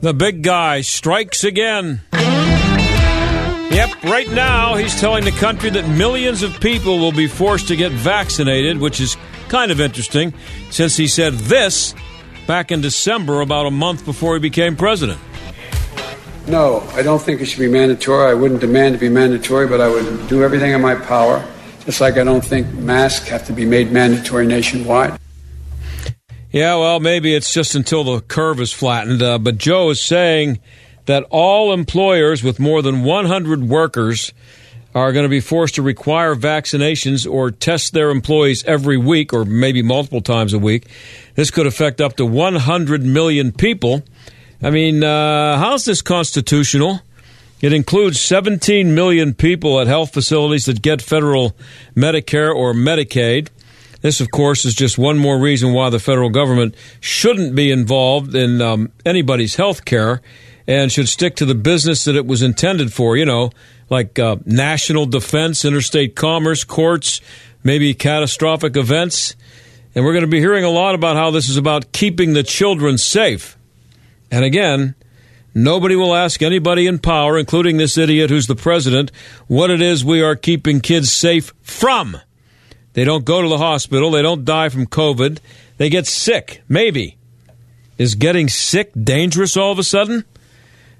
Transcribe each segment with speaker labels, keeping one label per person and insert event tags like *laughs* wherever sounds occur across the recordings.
Speaker 1: The big guy strikes again. Yep, right now he's telling the country that millions of people will be forced to get vaccinated, which is kind of interesting since he said this back in December, about a month before he became president.
Speaker 2: No, I don't think it should be mandatory. I wouldn't demand to be mandatory, but I would do everything in my power, just like I don't think masks have to be made mandatory nationwide.
Speaker 1: Yeah, well, maybe it's just until the curve is flattened. Uh, but Joe is saying that all employers with more than 100 workers are going to be forced to require vaccinations or test their employees every week or maybe multiple times a week. This could affect up to 100 million people. I mean, uh, how's this constitutional? It includes 17 million people at health facilities that get federal Medicare or Medicaid. This, of course, is just one more reason why the federal government shouldn't be involved in um, anybody's health care and should stick to the business that it was intended for, you know, like uh, national defense, interstate commerce, courts, maybe catastrophic events. And we're going to be hearing a lot about how this is about keeping the children safe. And again, nobody will ask anybody in power, including this idiot who's the president, what it is we are keeping kids safe from. They don't go to the hospital. They don't die from COVID. They get sick, maybe. Is getting sick dangerous all of a sudden?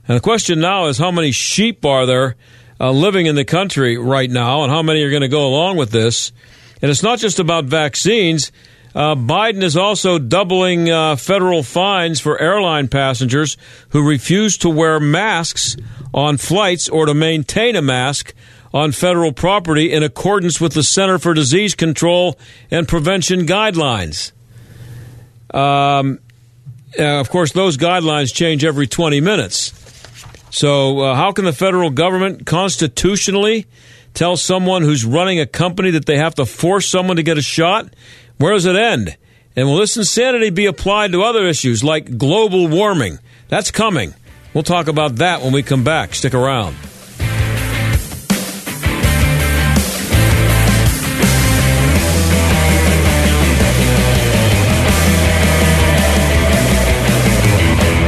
Speaker 1: And the question now is how many sheep are there uh, living in the country right now, and how many are going to go along with this? And it's not just about vaccines. Uh, Biden is also doubling uh, federal fines for airline passengers who refuse to wear masks on flights or to maintain a mask on federal property in accordance with the Center for Disease Control and Prevention guidelines. Um, uh, of course, those guidelines change every 20 minutes. So, uh, how can the federal government constitutionally tell someone who's running a company that they have to force someone to get a shot? Where does it end? And will this insanity be applied to other issues like global warming? That's coming. We'll talk about that when we come back. Stick around.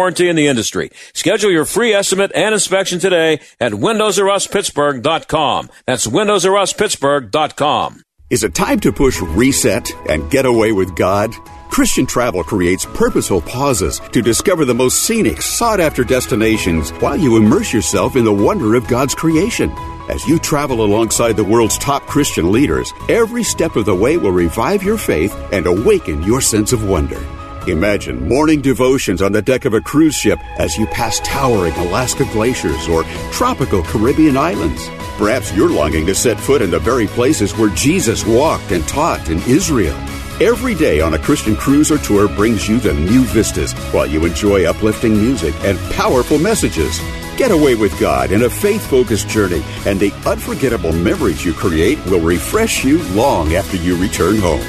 Speaker 1: warranty in the industry. Schedule your free estimate and inspection today at WindowsRUsPittsburgh.com. That's WindowsRUsPittsburgh.com.
Speaker 3: Is it time to push reset and get away with God? Christian travel creates purposeful pauses to discover the most scenic, sought after destinations while you immerse yourself in the wonder of God's creation. As you travel alongside the world's top Christian leaders, every step of the way will revive your faith and awaken your sense of wonder. Imagine morning devotions on the deck of a cruise ship as you pass towering Alaska glaciers or tropical Caribbean islands. Perhaps you're longing to set foot in the very places where Jesus walked and taught in Israel. Every day on a Christian cruise or tour brings you the new vistas while you enjoy uplifting music and powerful messages. Get away with God in a faith focused journey, and the unforgettable memories you create will refresh you long after you return home.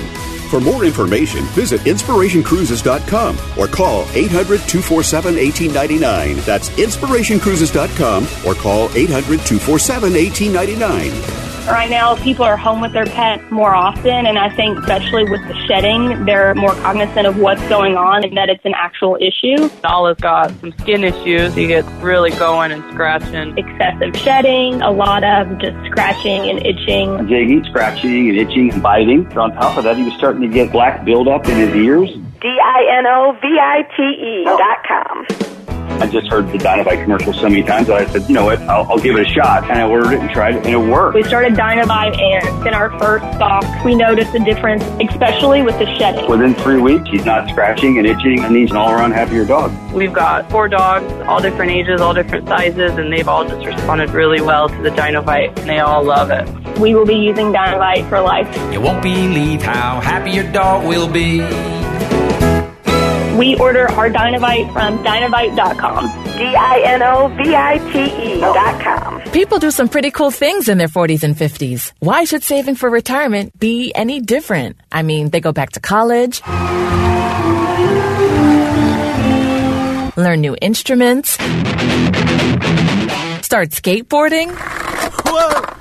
Speaker 3: For more information, visit inspirationcruises.com or call 800 247 1899. That's inspirationcruises.com or call 800 247 1899.
Speaker 4: Right now, people are home with their pets more often, and I think, especially with the shedding, they're more cognizant of what's going on and that it's an actual issue.
Speaker 5: Nala's got some skin issues. He gets really going and scratching.
Speaker 4: Excessive shedding, a lot of just scratching and itching.
Speaker 6: Jiggy, scratching and itching and biting. On top of that, he was starting to get black buildup in his ears.
Speaker 7: D I N O V I T E dot com.
Speaker 6: I just heard the Dinovite commercial so many times that I said, you know what, I'll, I'll, give it a shot. And I ordered it and tried it, and it worked.
Speaker 4: We started Dinovite, and in our first stock, we noticed a difference, especially with the shedding.
Speaker 6: Within three weeks, he's not scratching and itching, and he's an all-around happier dog.
Speaker 5: We've got four dogs, all different ages, all different sizes, and they've all just responded really well to the Dinovite, and they all love it.
Speaker 4: We will be using Dinovite for life.
Speaker 8: You won't believe how happy your dog will be.
Speaker 4: We order our Dinovite from Dinovite.com.
Speaker 7: D-I-N-O-V-I-T-E dot com.
Speaker 9: People do some pretty cool things in their 40s and 50s. Why should saving for retirement be any different? I mean, they go back to college, learn new instruments, start skateboarding.
Speaker 7: Whoa!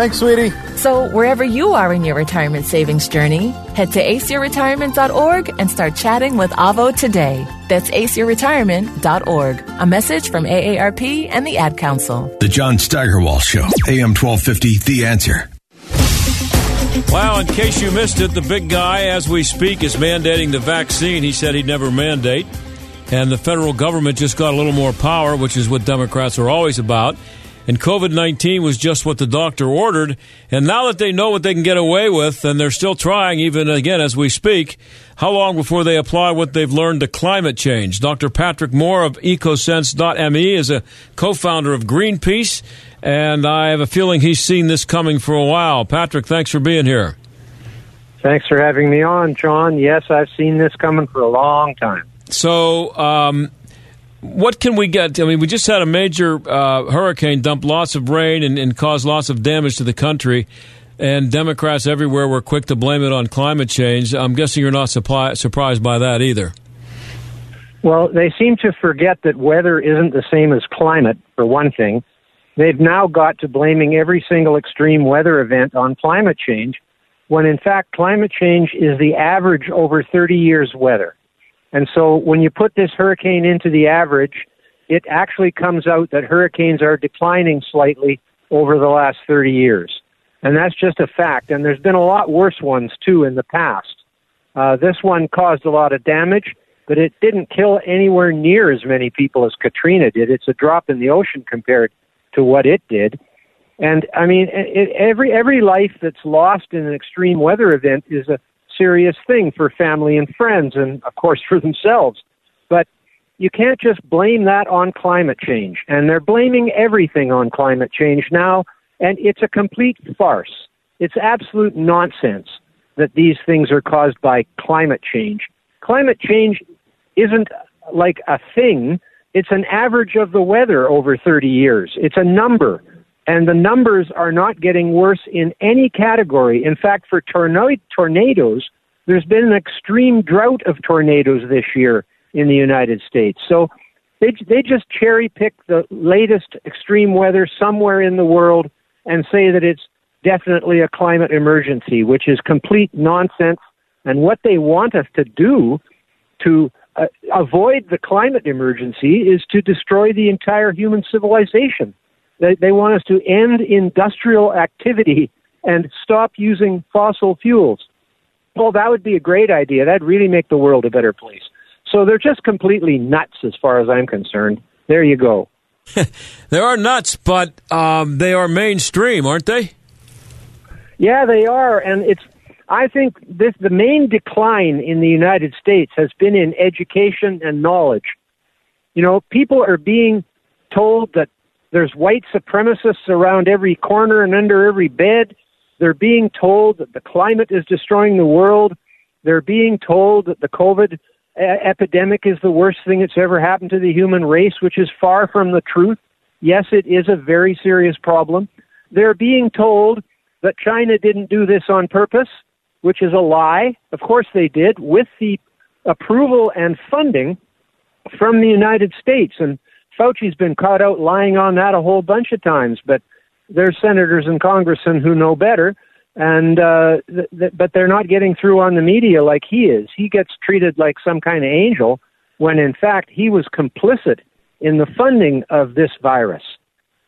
Speaker 10: Thanks, sweetie.
Speaker 9: So, wherever you are in your retirement savings journey, head to aceyourretirement.org and start chatting with Avo today. That's aceyourretirement.org. A message from AARP and the Ad Council.
Speaker 11: The John Steigerwald Show, AM 1250, The Answer.
Speaker 1: Well, in case you missed it, the big guy, as we speak, is mandating the vaccine. He said he'd never mandate. And the federal government just got a little more power, which is what Democrats are always about and COVID 19 was just what the doctor ordered. And now that they know what they can get away with, and they're still trying, even again as we speak, how long before they apply what they've learned to climate change? Dr. Patrick Moore of ecosense.me is a co founder of Greenpeace, and I have a feeling he's seen this coming for a while. Patrick, thanks for being here.
Speaker 10: Thanks for having me on, John. Yes, I've seen this coming for a long time.
Speaker 1: So, um, what can we get? I mean, we just had a major uh, hurricane dump lots of rain and, and cause lots of damage to the country. And Democrats everywhere were quick to blame it on climate change. I'm guessing you're not supply, surprised by that either.
Speaker 10: Well, they seem to forget that weather isn't the same as climate, for one thing. They've now got to blaming every single extreme weather event on climate change, when in fact, climate change is the average over 30 years' weather. And so when you put this hurricane into the average, it actually comes out that hurricanes are declining slightly over the last 30 years. And that's just a fact. And there's been a lot worse ones too in the past. Uh, this one caused a lot of damage, but it didn't kill anywhere near as many people as Katrina did. It's a drop in the ocean compared to what it did. And I mean, it, every every life that's lost in an extreme weather event is a serious thing for family and friends and, of course, *laughs* for themselves. But you can't just blame that on climate change. And they're blaming everything on climate change now, and it's a complete farce. It's absolute nonsense that these things are caused by climate change. Climate change isn't like a thing, it's an average of the weather over 30 years. It's a number. And the numbers are not getting worse in any category. In fact, for tornadoes, there's been an extreme drought of tornadoes this year in the United States. So they, they just cherry pick the latest extreme weather somewhere in the world and say that it's definitely a climate emergency, which is complete nonsense. And what they want us to do to uh, avoid the climate emergency is to destroy the entire human civilization. They, they want us to end industrial activity and stop using fossil fuels. Well, that would be a great idea. That'd really make the world a better place. So they're just completely nuts as far as I'm concerned. There you go. *laughs*
Speaker 1: they are nuts, but um, they are mainstream, aren't they?
Speaker 10: Yeah, they are. And it's I think this the main decline in the United States has been in education and knowledge. You know, people are being told that there's white supremacists around every corner and under every bed. They're being told that the climate is destroying the world. They're being told that the COVID epidemic is the worst thing that's ever happened to the human race, which is far from the truth. Yes, it is a very serious problem. They're being told that China didn't do this on purpose, which is a lie. Of course they did, with the approval and funding from the United States. And Fauci's been caught out lying on that a whole bunch of times, but there's senators and congressmen who know better and uh, th- th- but they're not getting through on the media like he is. He gets treated like some kind of angel when in fact he was complicit in the funding of this virus.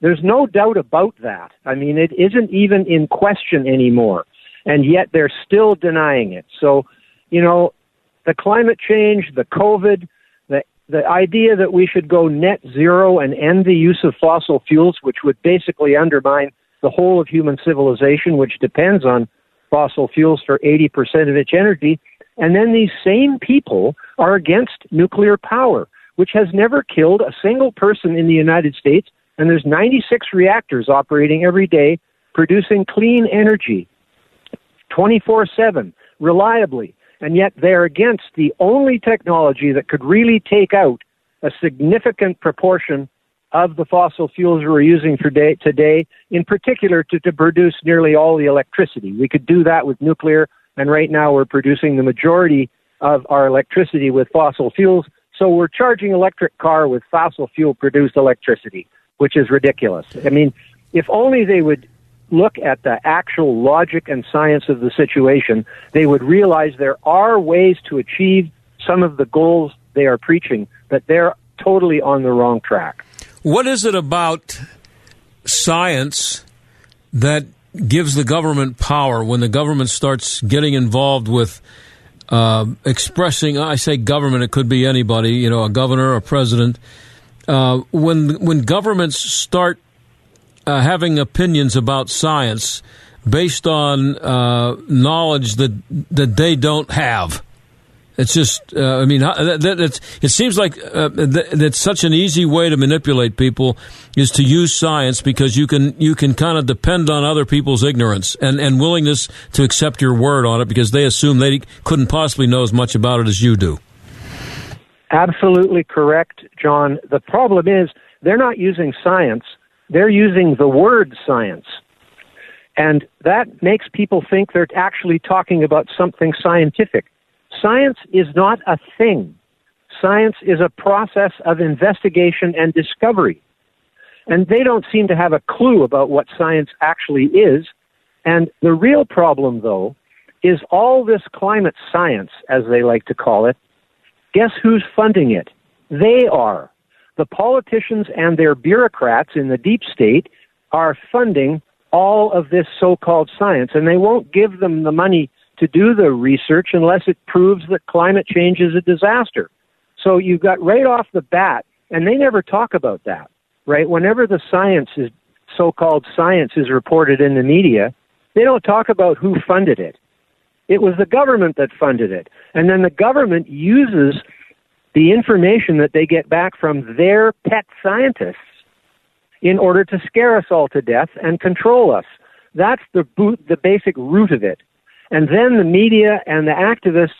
Speaker 10: There's no doubt about that. I mean, it isn't even in question anymore, and yet they're still denying it. So, you know, the climate change, the COVID, the idea that we should go net zero and end the use of fossil fuels, which would basically undermine the whole of human civilization, which depends on fossil fuels for 80% of its energy. And then these same people are against nuclear power, which has never killed a single person in the United States. And there's 96 reactors operating every day, producing clean energy 24 7, reliably. And yet they're against the only technology that could really take out a significant proportion of the fossil fuels we're using for day, today, in particular to, to produce nearly all the electricity. We could do that with nuclear, and right now we're producing the majority of our electricity with fossil fuels. So we're charging electric car with fossil fuel produced electricity, which is ridiculous. I mean, if only they would look at the actual logic and science of the situation, they would realize there are ways to achieve some of the goals they are preaching, but they're totally on the wrong track.
Speaker 1: What is it about science that gives the government power when the government starts getting involved with uh, expressing? I say government; it could be anybody, you know, a governor, a president. Uh, when when governments start uh, having opinions about science based on uh, knowledge that that they don't have it's just, uh, I mean, that, that, it seems like uh, that, that's such an easy way to manipulate people is to use science because you can you can kind of depend on other people's ignorance and, and willingness to accept your word on it because they assume they couldn't possibly know as much about it as you do.
Speaker 10: Absolutely correct, John. The problem is they're not using science; they're using the word science. And that makes people think they're actually talking about something scientific Science is not a thing. Science is a process of investigation and discovery. And they don't seem to have a clue about what science actually is. And the real problem, though, is all this climate science, as they like to call it. Guess who's funding it? They are. The politicians and their bureaucrats in the deep state are funding all of this so called science, and they won't give them the money to do the research unless it proves that climate change is a disaster. So you've got right off the bat, and they never talk about that, right? Whenever the science is so called science is reported in the media, they don't talk about who funded it. It was the government that funded it. And then the government uses the information that they get back from their pet scientists in order to scare us all to death and control us. That's the boot, the basic root of it. And then the media and the activists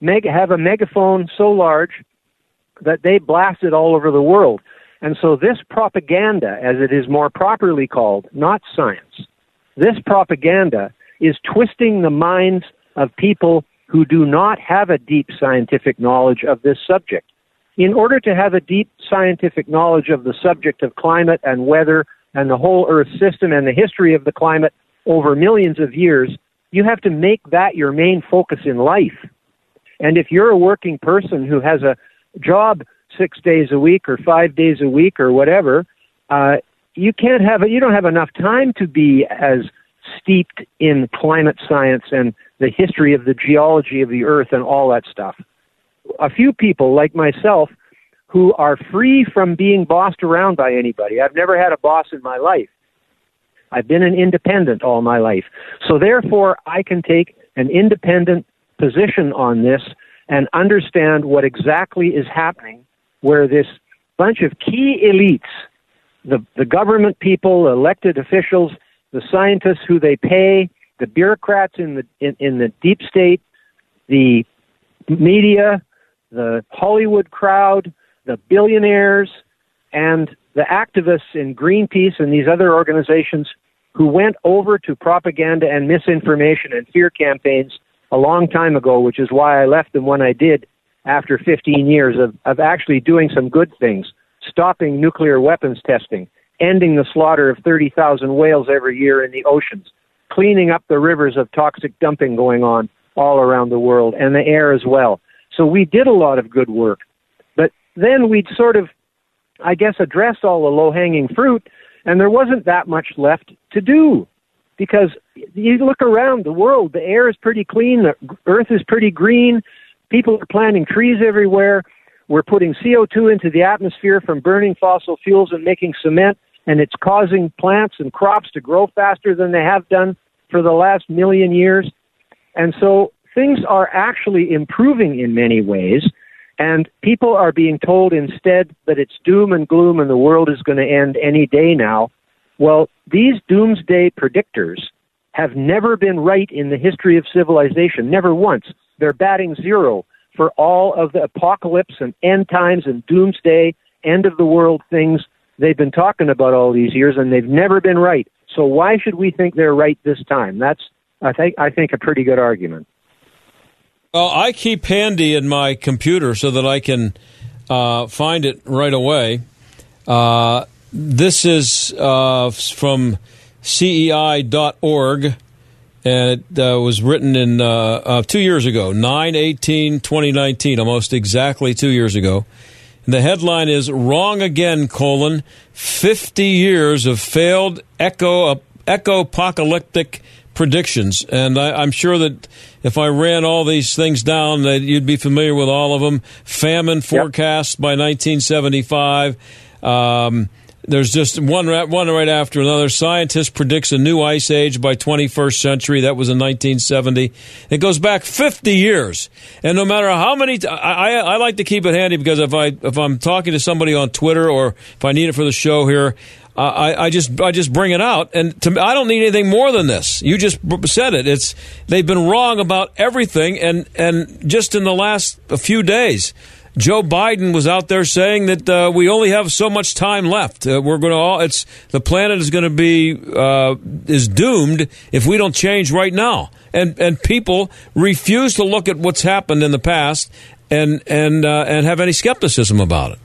Speaker 10: meg- have a megaphone so large that they blast it all over the world. And so this propaganda, as it is more properly called, not science, this propaganda is twisting the minds of people who do not have a deep scientific knowledge of this subject. In order to have a deep scientific knowledge of the subject of climate and weather and the whole Earth system and the history of the climate over millions of years, you have to make that your main focus in life. And if you're a working person who has a job six days a week or five days a week or whatever, uh, you can't have you don't have enough time to be as steeped in climate science and the history of the geology of the earth and all that stuff. A few people like myself who are free from being bossed around by anybody. I've never had a boss in my life. I've been an independent all my life. So therefore, I can take an independent position on this and understand what exactly is happening where this bunch of key elites, the, the government people, elected officials, the scientists who they pay, the bureaucrats in the in, in the deep state, the media, the Hollywood crowd, the billionaires, and the activists in Greenpeace and these other organizations who went over to propaganda and misinformation and fear campaigns a long time ago, which is why I left them when I did after 15 years of, of actually doing some good things, stopping nuclear weapons testing, ending the slaughter of 30,000 whales every year in the oceans, cleaning up the rivers of toxic dumping going on all around the world and the air as well. So we did a lot of good work. But then we'd sort of, I guess, addressed all the low hanging fruit, and there wasn't that much left to do. Because you look around the world, the air is pretty clean, the earth is pretty green, people are planting trees everywhere. We're putting CO2 into the atmosphere from burning fossil fuels and making cement, and it's causing plants and crops to grow faster than they have done for the last million years. And so things are actually improving in many ways, and people are being told instead that it's doom and gloom and the world is going to end any day now. Well, these doomsday predictors have never been right in the history of civilization, never once. They're batting zero for all of the apocalypse and end times and doomsday, end of the world things they've been talking about all these years, and they've never been right. So why should we think they're right this time? That's I think I think a pretty good argument.
Speaker 1: Well, I keep handy in my computer so that I can uh, find it right away. Uh, this is uh, from CEI.org, and it uh, was written in uh, uh, two years ago, 9 18 2019, almost exactly two years ago. The headline is Wrong Again, colon, 50 years of failed echo, echo apocalyptic predictions. And I, am sure that if I ran all these things down, that you'd be familiar with all of them. Famine forecast yep. by 1975. Um, there's just one one right after another. Scientist predicts a new ice age by 21st century. That was in 1970. It goes back 50 years, and no matter how many, t- I, I, I like to keep it handy because if I if I'm talking to somebody on Twitter or if I need it for the show here, I, I, just I just bring it out, and to, I don't need anything more than this. You just said it. It's they've been wrong about everything, and and just in the last few days, Joe Biden was out there saying that uh, we only have so much time left. Uh, we're going to all it's the planet is going to be uh, is doomed if we don't change right now. And and people refuse to look at what's happened in the past and and uh, and have any skepticism about it.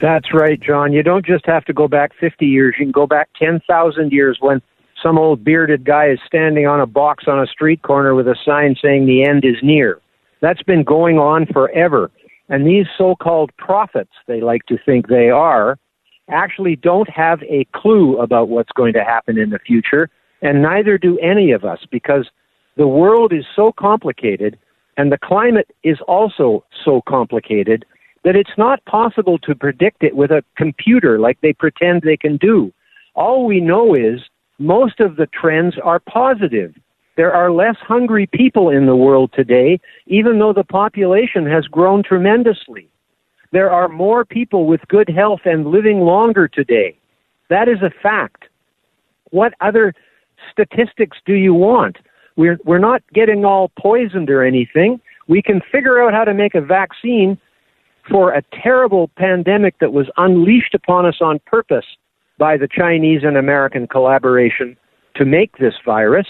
Speaker 10: That's right, John. You don't just have to go back 50 years. You can go back 10,000 years when some old bearded guy is standing on a box on a street corner with a sign saying the end is near. That's been going on forever. And these so called prophets, they like to think they are, actually don't have a clue about what's going to happen in the future, and neither do any of us because the world is so complicated and the climate is also so complicated that it's not possible to predict it with a computer like they pretend they can do. All we know is most of the trends are positive. There are less hungry people in the world today, even though the population has grown tremendously. There are more people with good health and living longer today. That is a fact. What other statistics do you want? We're, we're not getting all poisoned or anything. We can figure out how to make a vaccine for a terrible pandemic that was unleashed upon us on purpose by the Chinese and American collaboration to make this virus.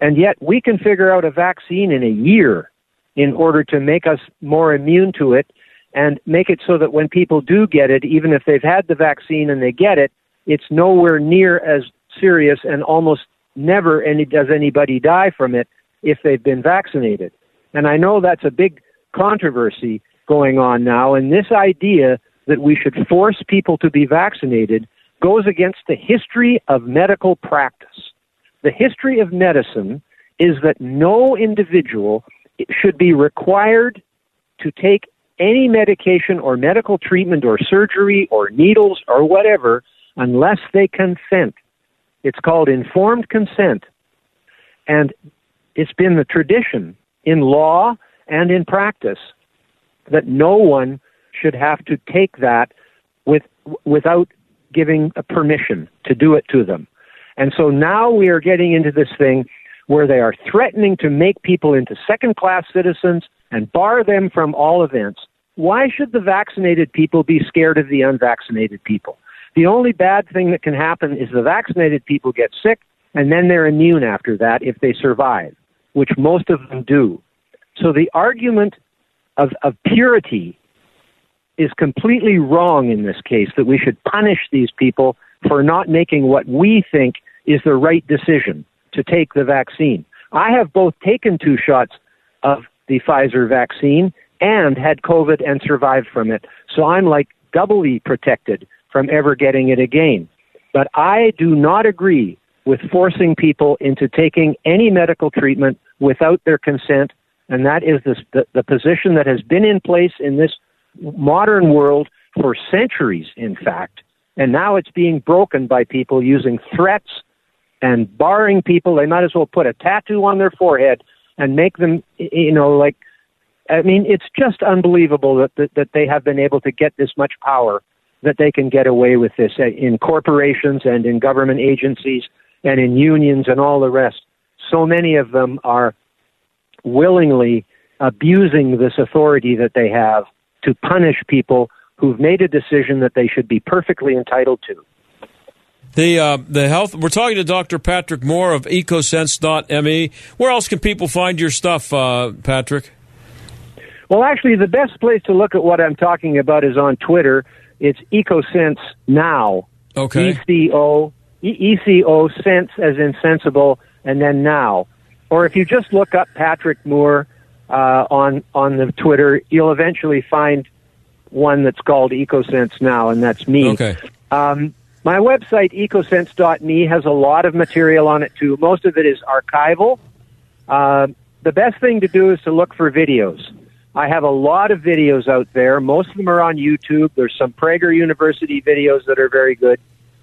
Speaker 10: And yet we can figure out a vaccine in a year in order to make us more immune to it and make it so that when people do get it, even if they've had the vaccine and they get it, it's nowhere near as serious and almost never any does anybody die from it if they've been vaccinated. And I know that's a big controversy going on now, and this idea that we should force people to be vaccinated goes against the history of medical practice the history of medicine is that no individual should be required to take any medication or medical treatment or surgery or needles or whatever unless they consent. It's called informed consent. And it's been the tradition in law and in practice that no one should have to take that with, without giving a permission to do it to them. And so now we are getting into this thing where they are threatening to make people into second class citizens and bar them from all events. Why should the vaccinated people be scared of the unvaccinated people? The only bad thing that can happen is the vaccinated people get sick and then they're immune after that if they survive, which most of them do. So the argument of, of purity is completely wrong in this case, that we should punish these people for not making what we think is the right decision to take the vaccine. I have both taken two shots of the Pfizer vaccine and had COVID and survived from it. So I'm like doubly protected from ever getting it again. But I do not agree with forcing people into taking any medical treatment without their consent. And that is the, the, the position that has been in place in this modern world for centuries, in fact. And now it's being broken by people using threats and barring people. They might as well put a tattoo on their forehead and make them, you know, like, I mean, it's just unbelievable that, that, that they have been able to get this much power, that they can get away with this uh, in corporations and in government agencies and in unions and all the rest. So many of them are willingly abusing this authority that they have to punish people who've made a decision that they should be perfectly entitled to.
Speaker 1: The uh, the health. We're talking to Dr. Patrick Moore of EcoSense.me. Where else can people find your stuff, uh, Patrick?
Speaker 10: Well, actually, the best place to look at what I'm talking about is on Twitter. It's EcoSense Now.
Speaker 1: Okay.
Speaker 10: E C O E C O Sense as in sensible, and then Now. Or if you just look up Patrick Moore uh, on on the Twitter, you'll eventually find one that's called EcoSense Now, and that's me.
Speaker 1: Okay.
Speaker 10: Um, my website, ecosense.me, has a lot of material on it too. Most of it is archival. Uh, the best thing to do is to look for videos. I have a lot of videos out there. Most of them are on YouTube. There's some Prager University videos that are very good.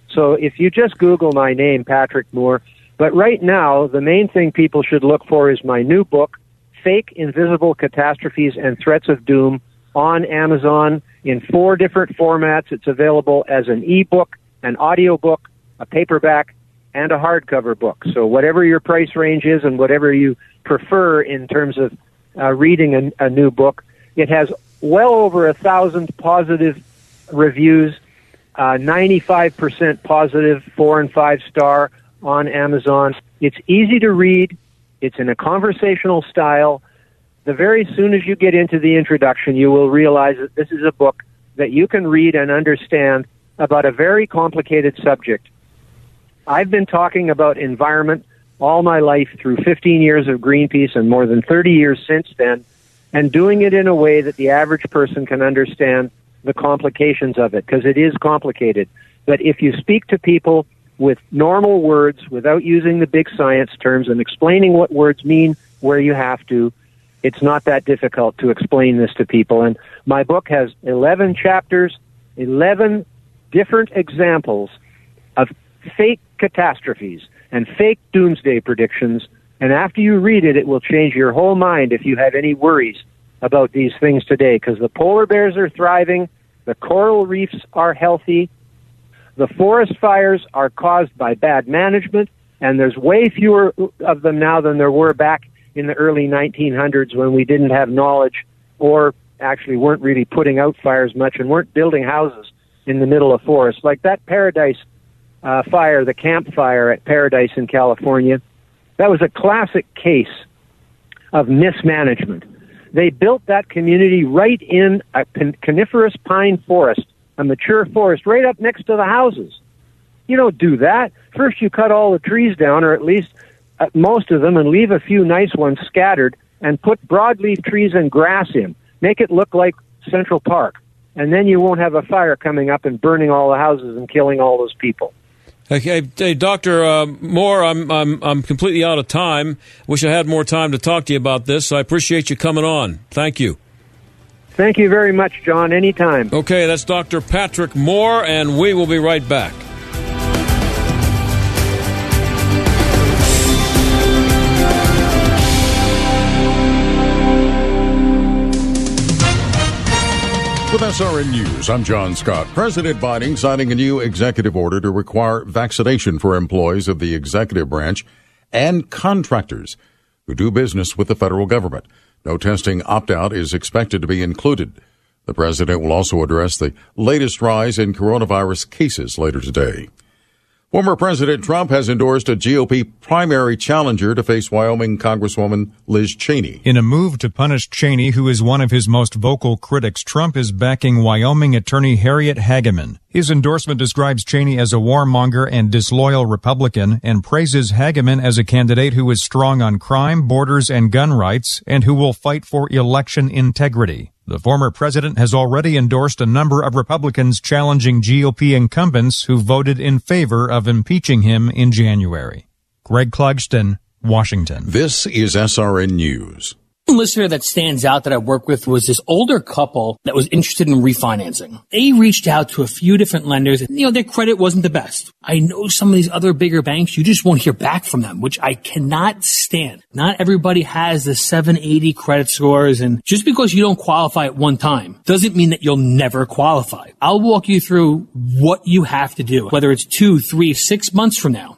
Speaker 10: So if you just Google my name, Patrick Moore, but right now, the main thing people should look for is my new book, Fake Invisible Catastrophes and Threats of Doom, on Amazon in four different formats. It's available as an ebook, an audio book, a paperback, and a hardcover book. So whatever your price range is and whatever you prefer in terms of uh, reading a, a new book, it has well over a thousand positive reviews, uh, 95% positive, four and five star on Amazon. It's easy to read. It's in a conversational style. The very soon as you get into the introduction, you will realize that this is a book that you can read and understand about a very complicated subject. I've been talking about environment all my life through 15 years of Greenpeace and more than 30 years since then, and doing it in a way that the average person can understand the complications of it, because it is complicated. But if you speak to people with normal words without using the big science terms and explaining what words mean where you have to, it's not that difficult to explain this to people. And my book has 11 chapters, 11 different examples of fake catastrophes and fake doomsday predictions. And after you read it, it will change your whole mind if you have any worries about these things today because the polar bears are thriving, the coral reefs are healthy, the forest fires are caused by bad management, and there's way fewer of them now than there were back in the early 1900s when we didn't have knowledge or actually weren't really putting out fires much and weren't building houses in the middle of forest, Like that Paradise uh, fire, the campfire at Paradise in California, that was a classic case of mismanagement. They built that community right in a coniferous pine forest, a mature forest, right up next to the houses. You don't do that. First, you cut all the trees down, or at least uh, most of them, and leave a few nice ones scattered, and put broadleaf trees and grass in. Make it look like Central Park and then you won't have a fire coming up and burning all the houses and killing all those people.
Speaker 1: Okay, hey, Doctor uh, Moore, I'm I'm I'm completely out of time. Wish I had more time to talk to you about this. So I appreciate you coming on. Thank you.
Speaker 10: Thank you very much, John. Anytime.
Speaker 1: Okay, that's Dr. Patrick Moore, and we will be right back.
Speaker 12: With SRN News, I'm John Scott. President Biden signing a new executive order to require vaccination for employees of the executive branch and contractors who do business with the federal government. No testing opt out is expected to be included. The president will also address the latest rise in coronavirus cases later today. Former President Trump has endorsed a GOP primary challenger to face Wyoming Congresswoman Liz Cheney.
Speaker 13: In a move to punish Cheney, who is one of his most vocal critics, Trump is backing Wyoming attorney Harriet Hageman. His endorsement describes Cheney as a warmonger and disloyal Republican and praises Hageman as a candidate who is strong on crime, borders, and gun rights and who will fight for election integrity. The former president has already endorsed a number of Republicans challenging GOP incumbents who voted in favor of impeaching him in January. Greg Clugston, Washington.
Speaker 12: This is SRN News.
Speaker 14: Listener that stands out that I worked with was this older couple that was interested in refinancing. They reached out to a few different lenders and, you know, their credit wasn't the best. I know some of these other bigger banks, you just won't hear back from them, which I cannot stand. Not everybody has the 780 credit scores and just because you don't qualify at one time doesn't mean that you'll never qualify. I'll walk you through what you have to do, whether it's two, three, six months from now.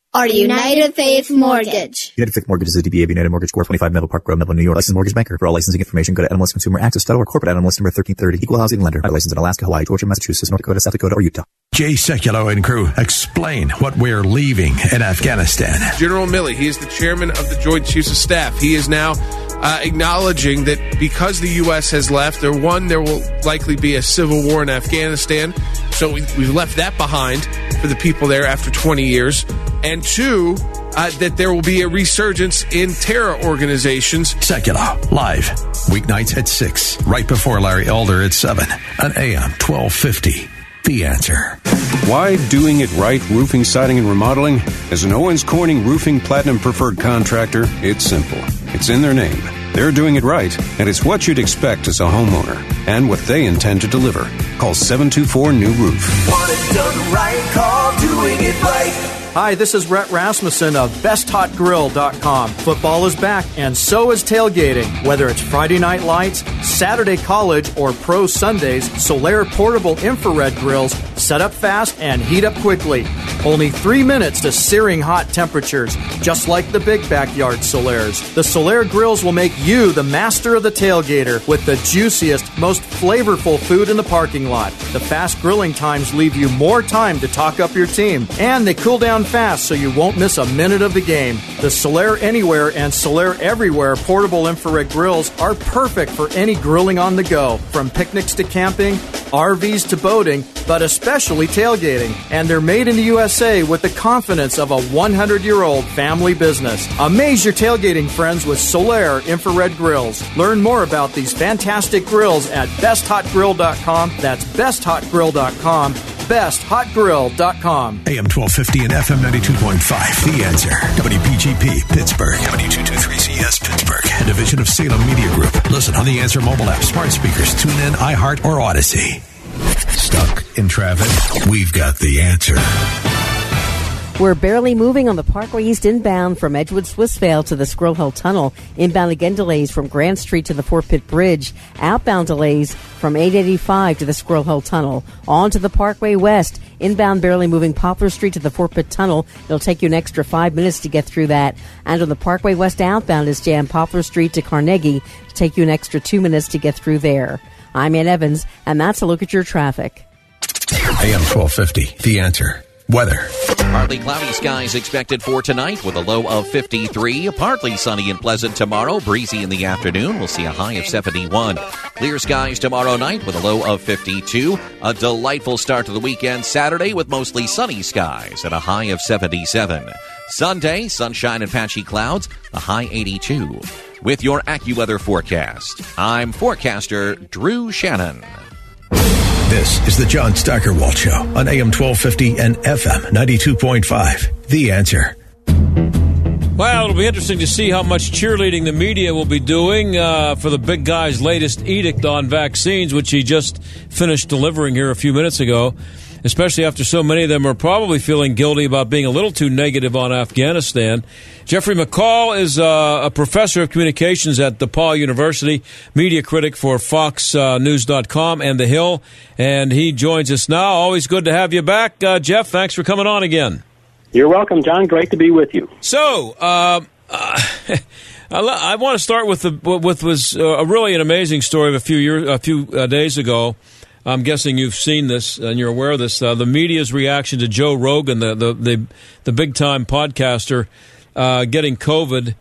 Speaker 15: are United Faith Mortgage.
Speaker 16: United Faith Mortgage is a DBA of United Mortgage Corp. 25 Melville Park Road, Melville, New York. Licensed mortgage banker. For all licensing information, go to NMLSConsumerAccess.org. Corporate NMLS number 1330. Equal housing lender. Licensed in Alaska, Hawaii, Georgia, Massachusetts, North Dakota, South Dakota, or Utah.
Speaker 11: Jay Sekulow and crew explain what we're leaving in Afghanistan.
Speaker 17: General Milley, he is the chairman of the Joint Chiefs of Staff. He is now uh, acknowledging that because the U.S. has left, there one, there will likely be a civil war in Afghanistan. So we, we've left that behind for the people there after 20 years. And two, uh, that there will be a resurgence in terror organizations.
Speaker 11: Sekulow, live, weeknights at 6, right before Larry Elder at 7, on AM 1250. The answer.
Speaker 18: Why doing it right roofing, siding, and remodeling? As an Owens Corning Roofing Platinum Preferred contractor, it's simple. It's in their name. They're doing it right, and it's what you'd expect as a homeowner, and what they intend to deliver. Call 724 New Roof.
Speaker 19: Want it done right? Call doing it right.
Speaker 20: Hi, this is Rhett Rasmussen of BestHotGrill.com. Football is back, and so is tailgating. Whether it's Friday Night Lights, Saturday College, or Pro Sundays, Solaire portable infrared grills set up fast and heat up quickly. Only three minutes to searing hot temperatures, just like the big backyard Solaires. The Solaire grills will make you the master of the tailgater with the juiciest, most flavorful food in the parking lot. The fast grilling times leave you more time to talk up your team, and they cool down fast so you won't miss a minute of the game. The Solaire Anywhere and Solaire Everywhere portable infrared grills are perfect for any grilling on the go, from picnics to camping, RVs to boating, but especially tailgating. And they're made in the USA with the confidence of a 100 year old family business. Amaze your tailgating friends with Solaire infrared grills. Learn more about these fantastic grills at besthotgrill.com. That's besthotgrill.com besthotgrill.com.
Speaker 11: AM 1250 and FM 92.5. The answer. WPGP, Pittsburgh. W223CS, Pittsburgh. A division of Salem Media Group. Listen on the Answer mobile app, smart speakers, tune in, iHeart, or Audacy. Stuck in traffic? We've got the answer.
Speaker 21: We're barely moving on the Parkway East inbound from Edgewood Swissvale to the Squirrel Hill Tunnel. Inbound again delays from Grant Street to the Fort Pitt Bridge. Outbound delays from 885 to the Squirrel Hill Tunnel. On to the Parkway West. Inbound barely moving Poplar Street to the Fort Pitt Tunnel. It'll take you an extra five minutes to get through that. And on the Parkway West outbound is jammed Poplar Street to Carnegie. It'll take you an extra two minutes to get through there. I'm Ann Evans, and that's a look at your traffic.
Speaker 11: AM 1250. The answer. Weather.
Speaker 22: Partly cloudy skies expected for tonight with a low of 53. Partly sunny and pleasant tomorrow. Breezy in the afternoon. We'll see a high of 71. Clear skies tomorrow night with a low of 52. A delightful start to the weekend Saturday with mostly sunny skies and a high of 77. Sunday, sunshine and patchy clouds, a high 82. With your AccuWeather forecast, I'm forecaster Drew Shannon.
Speaker 11: This is the John Steigerwald Show on AM 1250 and FM 92.5. The answer.
Speaker 1: Well, it'll be interesting to see how much cheerleading the media will be doing uh, for the big guy's latest edict on vaccines, which he just finished delivering here a few minutes ago. Especially after so many of them are probably feeling guilty about being a little too negative on Afghanistan. Jeffrey McCall is uh, a professor of communications at DePauw University, media critic for FoxNews.com and The Hill, and he joins us now. Always good to have you back, uh, Jeff. Thanks for coming on again.
Speaker 23: You're welcome, John. Great to be with you.
Speaker 1: So, uh, uh, *laughs* I want to start with the with was a really an amazing story of a few years, a few uh, days ago. I'm guessing you've seen this and you're aware of this. Uh, the media's reaction to Joe Rogan, the the the, the big time podcaster, uh, getting COVID.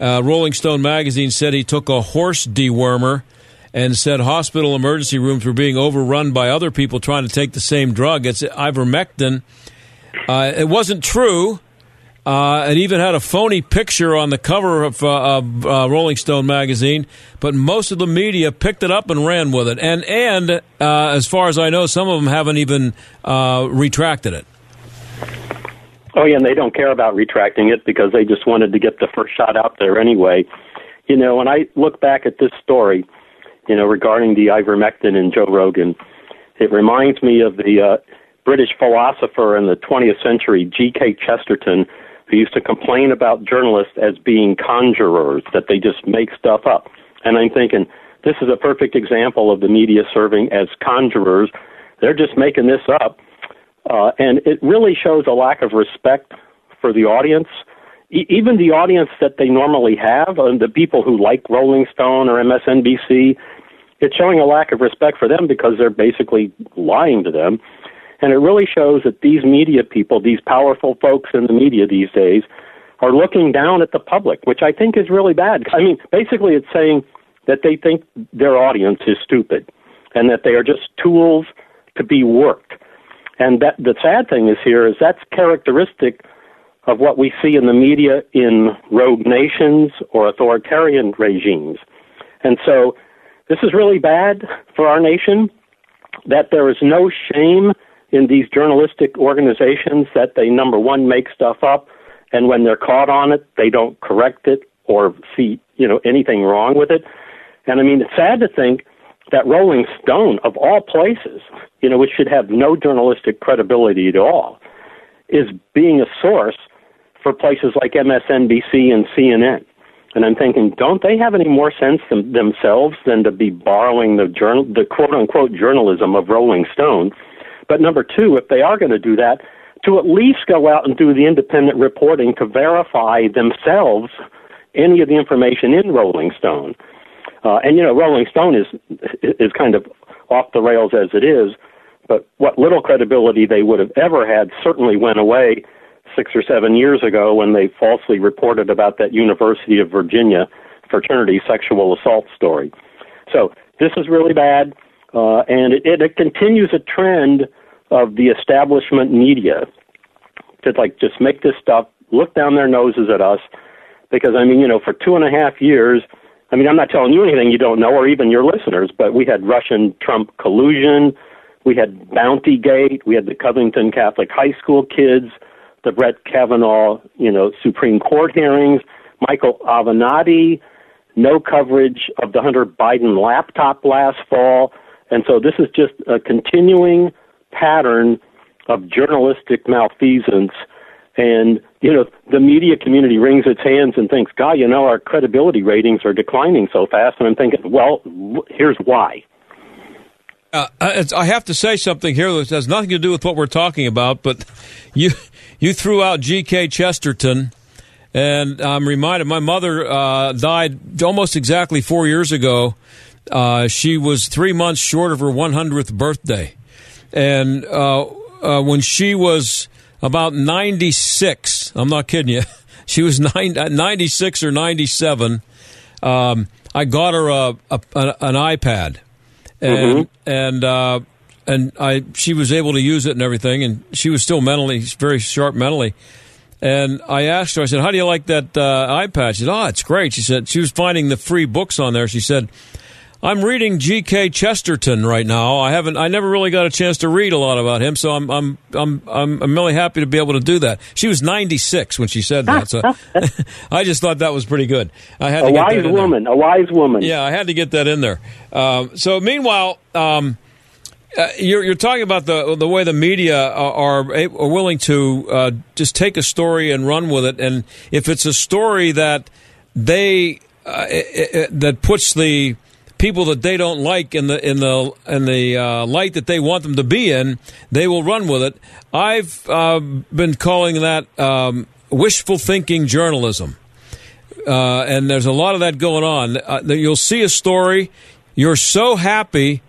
Speaker 1: Uh, Rolling Stone magazine said he took a horse dewormer and said hospital emergency rooms were being overrun by other people trying to take the same drug. It's ivermectin. Uh, it wasn't true. Uh, it even had a phony picture on the cover of, uh, of uh, Rolling Stone magazine, but most of the media picked it up and ran with it. And and uh, as far as I know, some of them haven't even uh, retracted it.
Speaker 23: Oh yeah, and they don't care about retracting it because they just wanted to get the first shot out there anyway. You know, when I look back at this story, you know, regarding the ivermectin and Joe Rogan, it reminds me of the uh, British philosopher in the 20th century, G.K. Chesterton, who used to complain about journalists as being conjurers, that they just make stuff up. And I'm thinking, this is a perfect example of the media serving as conjurers. They're just making this up. Uh, and it really shows a lack of respect for the audience. E- even the audience that they normally have, and the people who like Rolling Stone or MSNBC, it's showing a lack of respect for them because they're basically lying to them. And it really shows that these media people, these powerful folks in the media these days, are looking down at the public, which I think is really bad. I mean, basically, it's saying that they think their audience is stupid and that they are just tools to be worked. And that the sad thing is here is that's characteristic of what we see in the media in rogue nations or authoritarian regimes. And so this is really bad for our nation that there is no shame in these journalistic organizations that they number one make stuff up and when they're caught on it they don't correct it or see you know anything wrong with it. And i mean it's sad to think that rolling stone of all places you know which should have no journalistic credibility at all is being a source for places like msnbc and cnn and i'm thinking don't they have any more sense them, themselves than to be borrowing the journal the quote unquote journalism of rolling stone but number two, if they are going to do that, to at least go out and do the independent reporting to verify themselves any of the information in Rolling Stone. Uh, and you know, Rolling Stone is is kind of off the rails as it is, but what little credibility they would have ever had certainly went away six or seven years ago when they falsely reported about that University of Virginia fraternity sexual assault story. So this is really bad, uh, and it, it, it continues a trend of the establishment media to like just make this stuff look down their noses at us because I mean, you know, for two and a half years, I mean, I'm not telling you anything you don't know or even your listeners, but we had Russian Trump collusion, we had Bounty Gate, we had the Covington Catholic High School kids, the Brett Kavanaugh, you know, Supreme Court hearings, Michael Avenatti, no coverage of the Hunter Biden laptop last fall. And so this is just a continuing pattern of journalistic malfeasance and you know the media community wrings its hands and thinks god you know our credibility ratings are declining so fast and i'm thinking well here's why
Speaker 1: uh, I have to say something here that has nothing to do with what we're talking about, but *laughs* you you threw out G.K. Chesterton, and I'm reminded my mother uh, died almost exactly four years ago. Uh, she was three months short of her 100th birthday, and uh, uh, when she was about 96, I'm not kidding you, *laughs* she was nine, uh, 96 or 97, um, I got her a, a, an iPad. And, mm-hmm. and, uh, and I, she was able to use it and everything, and she was still mentally, very sharp mentally. And I asked her, I said, How do you like that uh, iPad? She said, Oh, it's great. She said, She was finding the free books on there. She said, I'm reading G.K. Chesterton right now. I haven't. I never really got a chance to read a lot about him, so I'm I'm I'm I'm, I'm really happy to be able to do that. She was 96 when she said that, so *laughs* *laughs* I just thought that was pretty good. I had
Speaker 23: a
Speaker 1: to get
Speaker 23: wise woman, a wise woman.
Speaker 1: Yeah, I had to get that in there. Um, so meanwhile. Um, uh, you're, you're, talking about the the way the media are, are willing to uh, just take a story and run with it, and if it's a story that they uh, it, it, that puts the people that they don't like in the in the in the uh, light that they want them to be in, they will run with it. I've uh, been calling that um, wishful thinking journalism, and there's a lot of that going on. you'll see a story, you're so happy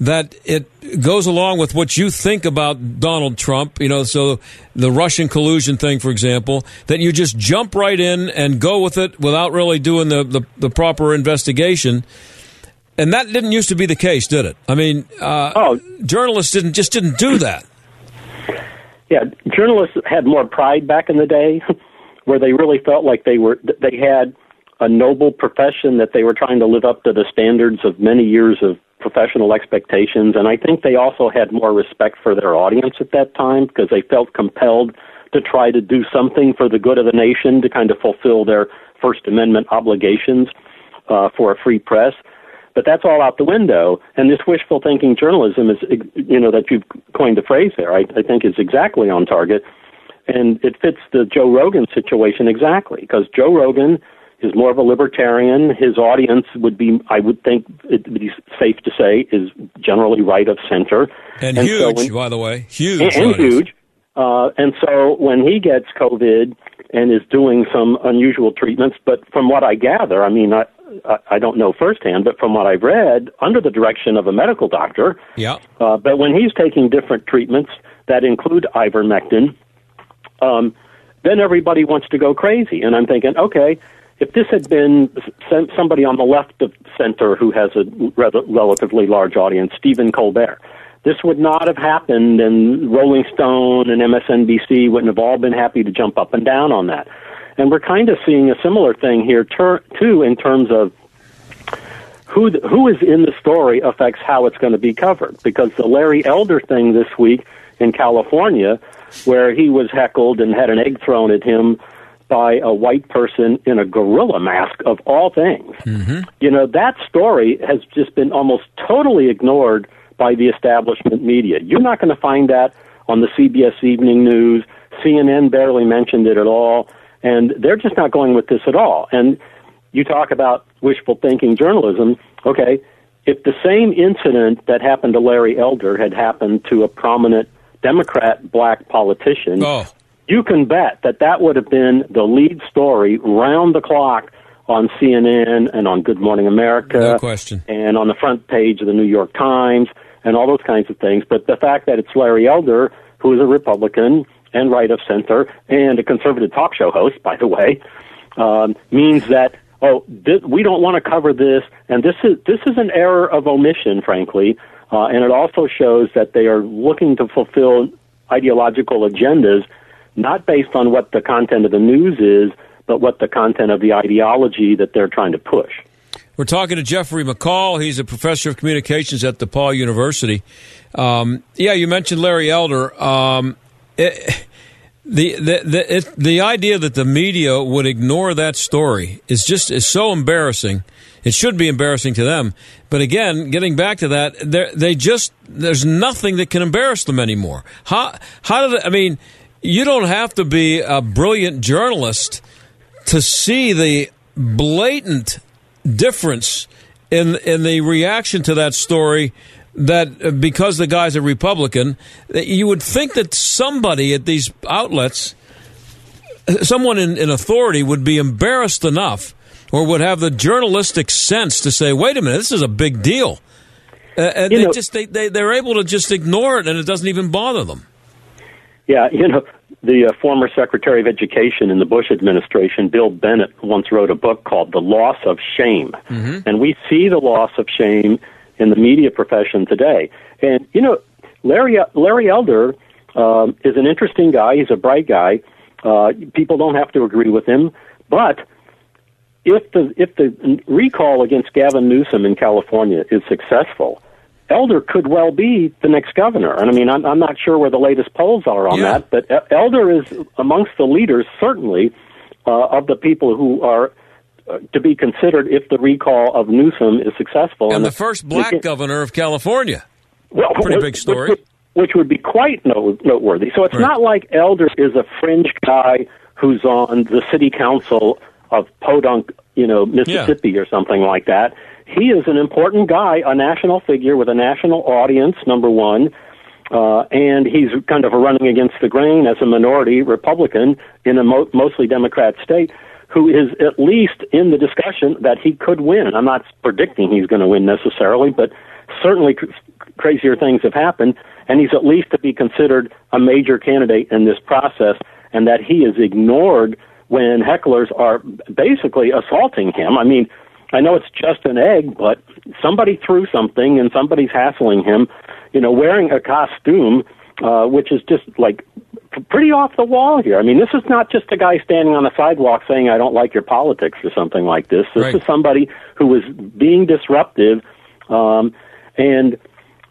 Speaker 1: that it goes along with what you think about Donald Trump, you know, so the Russian collusion thing, for example, that you just jump right in and go with it without really doing the, the, the proper investigation. And that didn't used to be the case, did it? I mean, uh, oh. journalists didn't just didn't do that.
Speaker 23: Yeah, journalists had more pride back in the day, *laughs* where they really felt like they were they had a noble profession that they were trying to live up to the standards of many years of professional expectations. And I think they also had more respect for their audience at that time because they felt compelled to try to do something for the good of the nation to kind of fulfill their First Amendment obligations uh, for a free press. But that's all out the window. And this wishful thinking journalism is, you know, that you've coined the phrase there, I, I think is exactly on target. And it fits the Joe Rogan situation exactly because Joe Rogan is more of a libertarian. His audience would be, I would think, it would be safe to say, is generally right of center.
Speaker 1: And, and huge, so when, by the way, huge,
Speaker 23: and, and huge. Uh, and so when he gets COVID and is doing some unusual treatments, but from what I gather, I mean, I, I don't know firsthand, but from what I've read, under the direction of a medical doctor.
Speaker 1: Yeah.
Speaker 23: Uh, but when he's taking different treatments that include ivermectin, um, then everybody wants to go crazy. And I'm thinking, okay, if this had been somebody on the left of center who has a relatively large audience, Stephen Colbert, this would not have happened, and Rolling Stone and MSNBC wouldn't have all been happy to jump up and down on that. And we're kind of seeing a similar thing here ter- too, in terms of who the, who is in the story affects how it's going to be covered. Because the Larry Elder thing this week in California, where he was heckled and had an egg thrown at him by a white person in a gorilla mask of all things.
Speaker 1: Mm-hmm.
Speaker 23: You know, that story has just been almost totally ignored by the establishment media. You're not going to find that on the CBS Evening News. CNN barely mentioned it at all, and they're just not going with this at all. And you talk about wishful thinking journalism. Okay, if the same incident that happened to Larry Elder had happened to a prominent Democrat black politician,
Speaker 1: oh
Speaker 23: you can bet that that would have been the lead story round the clock on CNN and on Good Morning America.
Speaker 1: No question.
Speaker 23: And on the front page of the New York Times and all those kinds of things. But the fact that it's Larry Elder, who is a Republican and right of center and a conservative talk show host, by the way, um, means that oh, th- we don't want to cover this, and this is this is an error of omission, frankly, uh, and it also shows that they are looking to fulfill ideological agendas not based on what the content of the news is, but what the content of the ideology that they're trying to push.
Speaker 1: We're talking to Jeffrey McCall. He's a professor of communications at DePauw University. Um, yeah, you mentioned Larry Elder. Um, it, the the the, it, the idea that the media would ignore that story is just is so embarrassing. It should be embarrassing to them. But again, getting back to that, they just there's nothing that can embarrass them anymore. How how did I mean? you don't have to be a brilliant journalist to see the blatant difference in in the reaction to that story that uh, because the guy's a Republican, you would think that somebody at these outlets, someone in, in authority, would be embarrassed enough or would have the journalistic sense to say, "Wait a minute, this is a big deal," uh, and you they know, just they, they they're able to just ignore it, and it doesn't even bother them.
Speaker 23: Yeah, you know, the uh, former Secretary of Education in the Bush administration, Bill Bennett, once wrote a book called The Loss of Shame.
Speaker 1: Mm-hmm.
Speaker 23: And we see the loss of shame in the media profession today. And, you know, Larry, Larry Elder um, is an interesting guy. He's a bright guy. Uh, people don't have to agree with him. But if the if the recall against Gavin Newsom in California is successful, Elder could well be the next governor. And I mean, I'm, I'm not sure where the latest polls are on
Speaker 1: Yeah.
Speaker 23: that, but Elder is amongst the leaders, certainly, uh, of the people who are uh, to be considered if the recall of Newsom is successful.
Speaker 1: And the
Speaker 23: if-
Speaker 1: first black
Speaker 23: it-
Speaker 1: governor of California.
Speaker 23: well,
Speaker 1: Pretty
Speaker 23: which-
Speaker 1: big story.
Speaker 23: Which, which would be quite no, noteworthy. So it's
Speaker 1: Right.
Speaker 23: not like Elder is a fringe guy who's on the city council of Podunk, you know, Mississippi or something like that. He is an important guy, a national figure with a national audience, number one. Uh, and he's kind of running against the grain as a minority Republican in a mo- mostly Democrat state who is at least in the discussion that he could win. I'm not predicting he's going to win necessarily, but certainly cr- crazier things have happened, and he's at least to be considered a major candidate in this process, and that he is ignored when hecklers are basically assaulting him. I mean, I know it's just an egg, but somebody threw something and somebody's hassling him, you know, wearing a costume, uh, which is just like pretty off the wall here. I mean, this is not just a guy standing on the sidewalk saying, I don't like your politics or something like this. This
Speaker 1: Right.
Speaker 23: is somebody who is being disruptive, um, and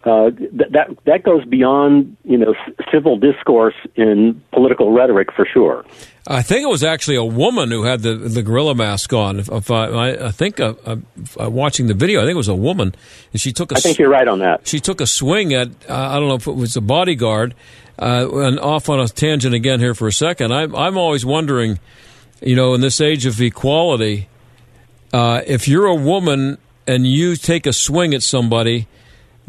Speaker 23: uh, th- that that goes beyond you know civil discourse in political rhetoric for sure.
Speaker 1: I think it was actually a woman who had the the gorilla mask on. If, if I, I, think uh, uh, uh, watching the video, I think it was a woman, and she took a
Speaker 23: I think you're right on that.
Speaker 1: she took a swing at uh, I don't know if it was a bodyguard, uh, and off on a tangent again here for a second. I'm I'm always wondering, you know, in this age of equality, uh, if you're a woman and you take a swing at somebody,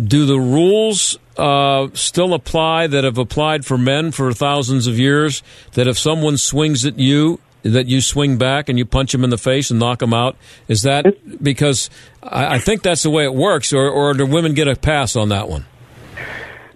Speaker 1: do the rules uh, still apply that have applied for men for thousands of years? That if someone swings at you, that you swing back and you punch him in the face and knock him out? Is that because I, I think that's the way it works, or, or do women get a pass on that one?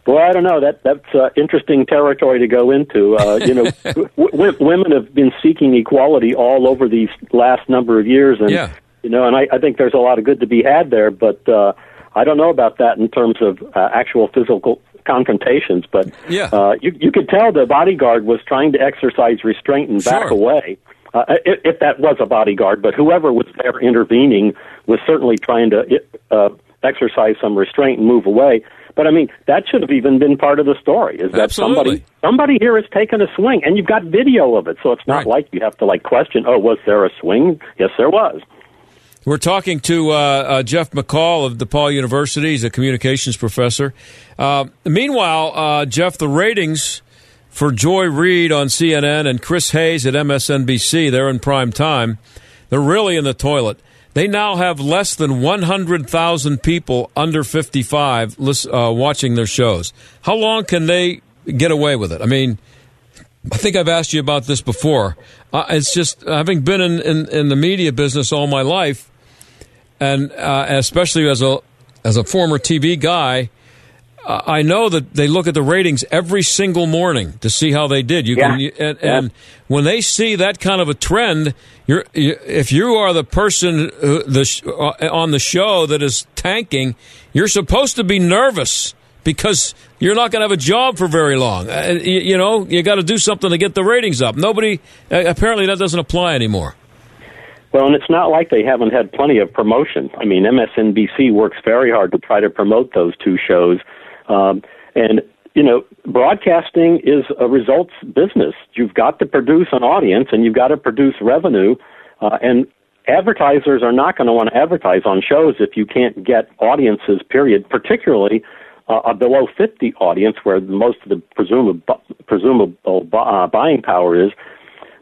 Speaker 23: Well, I don't know. That that's uh, interesting territory to go into. Uh, you know, *laughs* w- w- women have been seeking equality all over these last number of years, and
Speaker 1: Yeah.
Speaker 23: you know, and I, I think there's a lot of good to be had there. But uh, I don't know about that in terms of uh, actual physical confrontations. But
Speaker 1: Yeah.
Speaker 23: uh, you you could tell the bodyguard was trying to exercise restraint and back
Speaker 1: Sure.
Speaker 23: away. Uh, if, if that was a bodyguard, but whoever was there intervening was certainly trying to uh, exercise some restraint and move away. But I mean, that should have even been part of the story. Is that
Speaker 1: Absolutely.
Speaker 23: somebody somebody here has taken a swing, and you've got video of it, so it's not
Speaker 1: Right.
Speaker 23: like you have to like question. Oh, was there a swing? Yes, there was.
Speaker 1: We're talking to uh, uh, Jeff McCall of DePauw University. He's a communications professor. Uh, meanwhile, uh, Jeff, the ratings for Joy Reid on CNN and Chris Hayes at MSNBC, they're in prime time. They're really in the toilet. They now have less than 100,000 people under 55 lis- uh, watching their shows. How long can they get away with it? I mean, I think I've asked you about this before. Uh, it's just having been in, in, in the media business all my life, and uh, especially as a as a former TV guy, uh, I know that they look at the ratings every single morning to see how they did. You can,
Speaker 23: Yeah.
Speaker 1: and,
Speaker 23: Yeah.
Speaker 1: and when they see that kind of a trend, you're you, if you are the person who, the sh- uh, on the show that is tanking, you're supposed to be nervous because you're not going to have a job for very long. Uh, you, you know, you got to do something to get the ratings up. Nobody uh, apparently that doesn't apply anymore.
Speaker 23: Well, and it's not like they haven't had plenty of promotion. I mean, MSNBC works very hard to try to promote those two shows. Um, and, you know, broadcasting is a results business. You've got to produce an audience and you've got to produce revenue. Uh, and advertisers are not going to want to advertise on shows if you can't get audiences, period, particularly uh, a below 50 audience where most of the presumable, presumable uh, buying power is.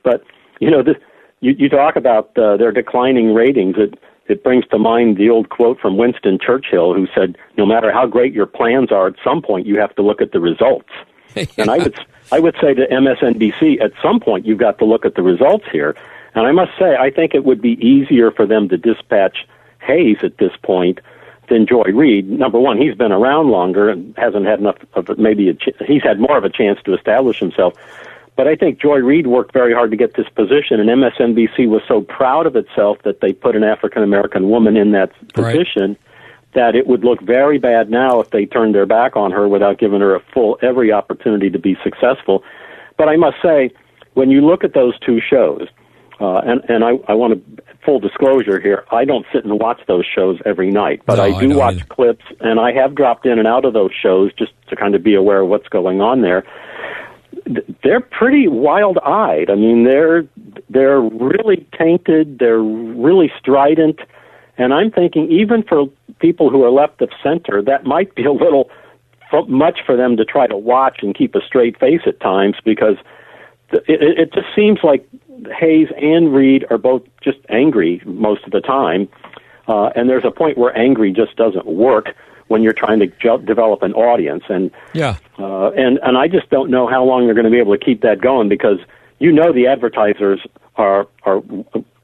Speaker 23: But, you know, this, you, you talk about uh, their declining ratings. It, it brings to mind the old quote from Winston Churchill, who said, "No matter how great your plans are, at some point you have to look at the results." *laughs* And I would, I would say to MSNBC, at some point you've got to look at the results here. And I must say, I think it would be easier for them to dispatch Hayes at this point than Joy Reid. Number one, he's been around longer and hasn't had enough of. Maybe a ch- he's had more of a chance to establish himself. But I think Joy Reid worked very hard to get this position, and MSNBC was so proud of itself that they put an African American woman in that
Speaker 1: Right.
Speaker 23: position that it would look very bad now if they turned their back on her without giving her a full every opportunity to be successful. But I must say, when you look at those two shows, Uh, and and I, I want to full disclosure here. I don't sit and watch those shows every night, but
Speaker 1: No,
Speaker 23: I
Speaker 1: I
Speaker 23: do
Speaker 1: don't
Speaker 23: watch
Speaker 1: either.
Speaker 23: clips, and I have dropped in and out of those shows just to kind of be aware of what's going on there. Th- They're pretty wild-eyed. I mean, they're they're really tainted. They're really strident, and I'm thinking even for people who are left of center, that might be a little much for them to try to watch and keep a straight face at times because it it just seems like Hayes and Reid are both just angry most of the time, uh, and there's a point where angry just doesn't work when you're trying to jo- develop an audience, and
Speaker 1: Yeah.
Speaker 23: uh, and and I just don't know how long they're going to be able to keep that going because you know the advertisers are are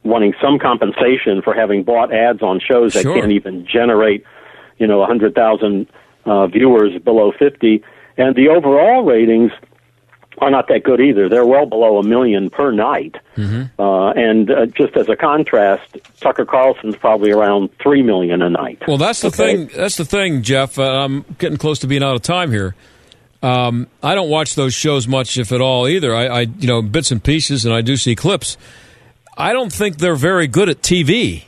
Speaker 23: wanting some compensation for having bought ads on shows that
Speaker 1: Sure.
Speaker 23: can't even generate you know a hundred thousand uh, viewers below fifty, and the overall ratings are not that good either. They're well below a million per night. Uh, and uh, just as a contrast, Tucker Carlson's probably around three million a night.
Speaker 1: Well, that's the
Speaker 23: Okay?
Speaker 1: thing. That's the thing, Jeff. Uh, I'm getting close to being out of time here. Um, I don't watch those shows much, if at all, either. I, I, you know, bits and pieces, and I do see clips. I don't think they're very good at TV.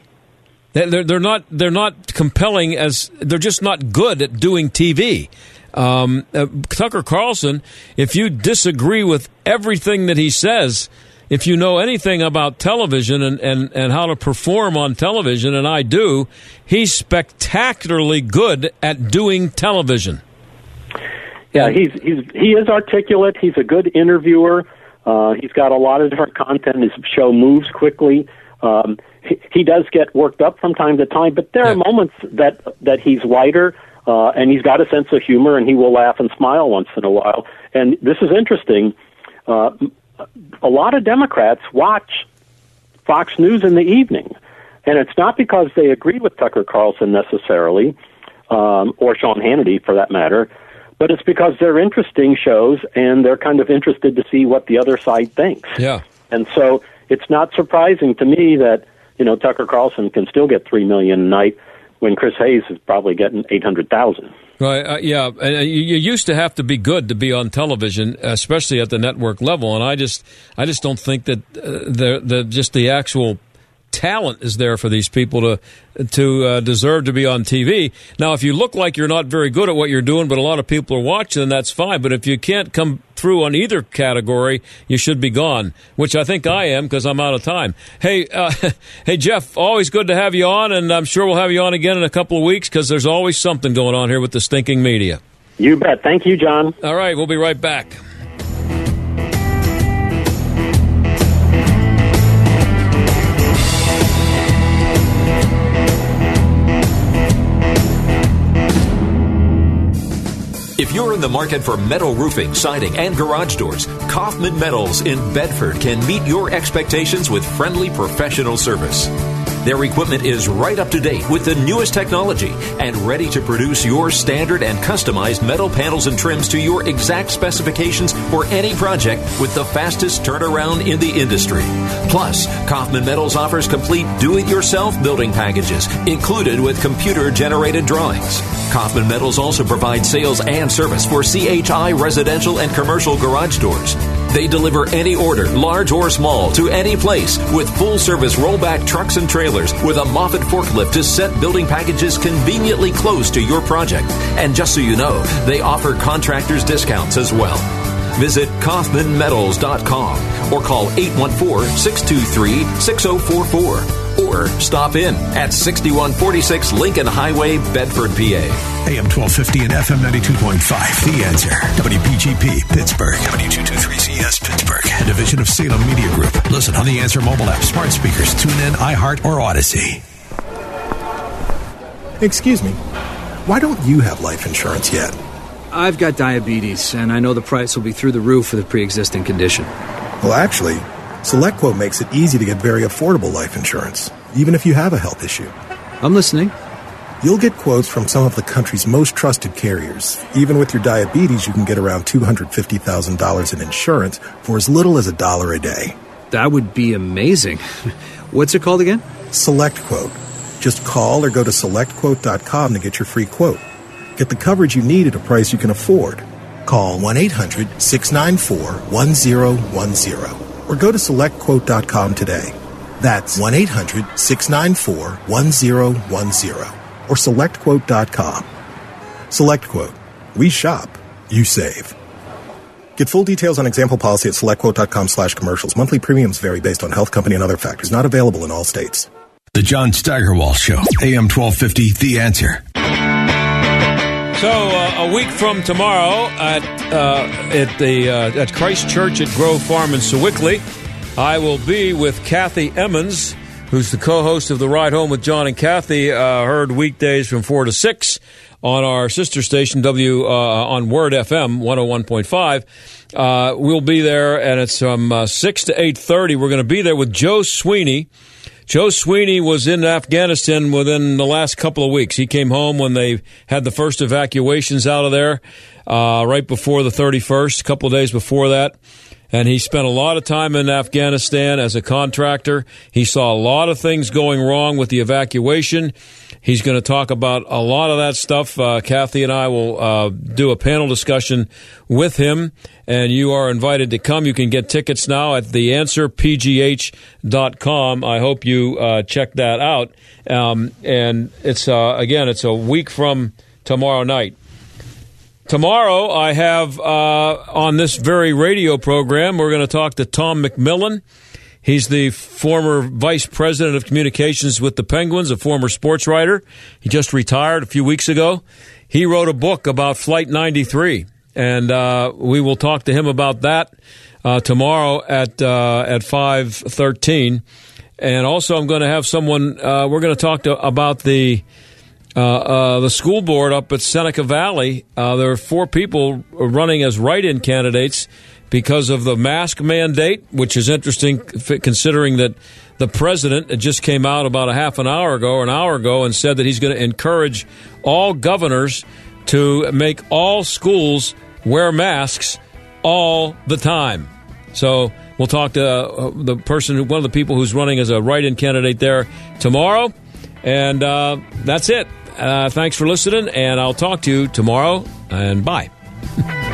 Speaker 1: They're, they're not. They're not compelling as. They're just not good at doing TV. Um, uh, Tucker Carlson, if you disagree with everything that he says, if you know anything about television and, and, and how to perform on television, and I do, he's spectacularly good at doing television.
Speaker 23: Yeah, he's he's he is articulate. He's a good interviewer. Uh, he's got a lot of different content. His show moves quickly. Um, he, he does get worked up from time to time, but there are moments that that he's lighter, uh, and he's got a sense of humor, and he will laugh and smile once in a while. And this is interesting. Uh, a lot of Democrats watch Fox News in the evening, and it's not because they agree with Tucker Carlson necessarily, um, or Sean Hannity for that matter, but it's because they're interesting shows and they're kind of interested to see what the other side thinks.
Speaker 1: Yeah.
Speaker 23: And so it's not surprising to me that you know Tucker Carlson can still get three million a night when Chris Hayes is probably getting eight hundred thousand.
Speaker 1: Right. Uh, yeah. And you, you used to have to be good to be on television, especially at the network level. And I just, I just don't think that uh, the the just the actual talent is there for these people to to uh, deserve to be on TV. Now, if you look like you're not very good at what you're doing, but a lot of people are watching, then that's fine. But if you can't come through on either category, you should be gone. Which I think I am because I'm out of time. Hey, uh, *laughs* hey Jeff, always good to have you on, and I'm sure we'll have you on again in a couple of weeks because there's always something going on here with the stinking media.
Speaker 23: You bet. Thank you, John.
Speaker 1: All right, we'll be right back.
Speaker 24: You're in the market for metal roofing, siding, and garage doors, Kaufman Metals in Bedford can meet your expectations with friendly professional service. Their equipment is right up to date with the newest technology and ready to produce your standard and customized metal panels and trims to your exact specifications for any project with the fastest turnaround in the industry. Plus, Kaufman Metals offers complete do it yourself building packages included with computer generated drawings. Kaufman Metals also provides sales and service for CHI residential and commercial garage doors. They deliver any order, large or small, to any place with full service rollback trucks and trailers with a Moffett forklift to set building packages conveniently close to your project. And just so you know, they offer contractors discounts as well. Visit KaufmanMetals.com or call 814 623 6044 or stop in at 6146 Lincoln Highway, Bedford, PA.
Speaker 11: AM 1250 and FM 92.5. The answer. WPGP, Pittsburgh. W223CS, Pittsburgh. A division of Salem Media Group. Listen on the Answer mobile app, smart speakers, tune in, iHeart, or Audacy.
Speaker 25: Excuse me. Why don't you have life insurance yet?
Speaker 26: I've got diabetes, and I know the price will be through the roof for the pre existing condition.
Speaker 25: Well, actually, SelectQuote makes it easy to get very affordable life insurance, even if you have a health issue.
Speaker 26: I'm listening.
Speaker 25: You'll get quotes from some of the country's most trusted carriers. Even with your diabetes, you can get around $250,000 in insurance for as little as a dollar a day.
Speaker 26: That would be amazing. *laughs* What's it called again?
Speaker 25: SelectQuote. Just call or go to selectquote.com to get your free quote. Get the coverage you need at a price you can afford. Call 1 800 694 1010. Or go to selectquote.com today. That's 1 800 694 1010 or selectquote.com. SelectQuote. We shop, you save. Get full details on example policy at selectquote.com slash commercials. Monthly premiums vary based on health company and other factors. Not available in all states.
Speaker 11: The John Steigerwald Show, AM 1250, The Answer.
Speaker 1: So uh, a week from tomorrow at uh, at the uh, at Christ Church at Grove Farm in Sewickley, I will be with Kathy Emmons, who's the co-host of the Ride Home with John and Kathy. Uh, heard weekdays from four to six on our sister station W uh, on Word FM 101.5. Uh, we'll be there, and it's from six to eight thirty. We're going to be there with Joe Sweeney. Joe Sweeney was in Afghanistan within the last couple of weeks. He came home when they had the first evacuations out of there, uh, right before the 31st, a couple of days before that. And he spent a lot of time in Afghanistan as a contractor. He saw a lot of things going wrong with the evacuation. He's going to talk about a lot of that stuff. Uh, Kathy and I will uh, do a panel discussion with him, and you are invited to come. You can get tickets now at theanswerpgh.com. I hope you uh, check that out. Um, and it's uh, again, it's a week from tomorrow night. Tomorrow, I have uh, on this very radio program, we're going to talk to Tom McMillan. He's the former vice president of communications with the Penguins, a former sports writer. He just retired a few weeks ago. He wrote a book about Flight 93, and uh, we will talk to him about that uh, tomorrow at uh, at 5:13. And also, I'm going to have someone. Uh, we're going to talk to about the uh, uh, the school board up at Seneca Valley. There are four people running as write-in candidates because of the mask mandate, which is interesting considering that the president just came out about a half an hour ago an hour ago and said that he's going to encourage all governors to make all schools wear masks all the time. So we'll talk to uh, the person, one of the people who's running as a write-in candidate there tomorrow, and uh, that's it. Uh, thanks for listening, and I'll talk to you tomorrow, and bye. *laughs*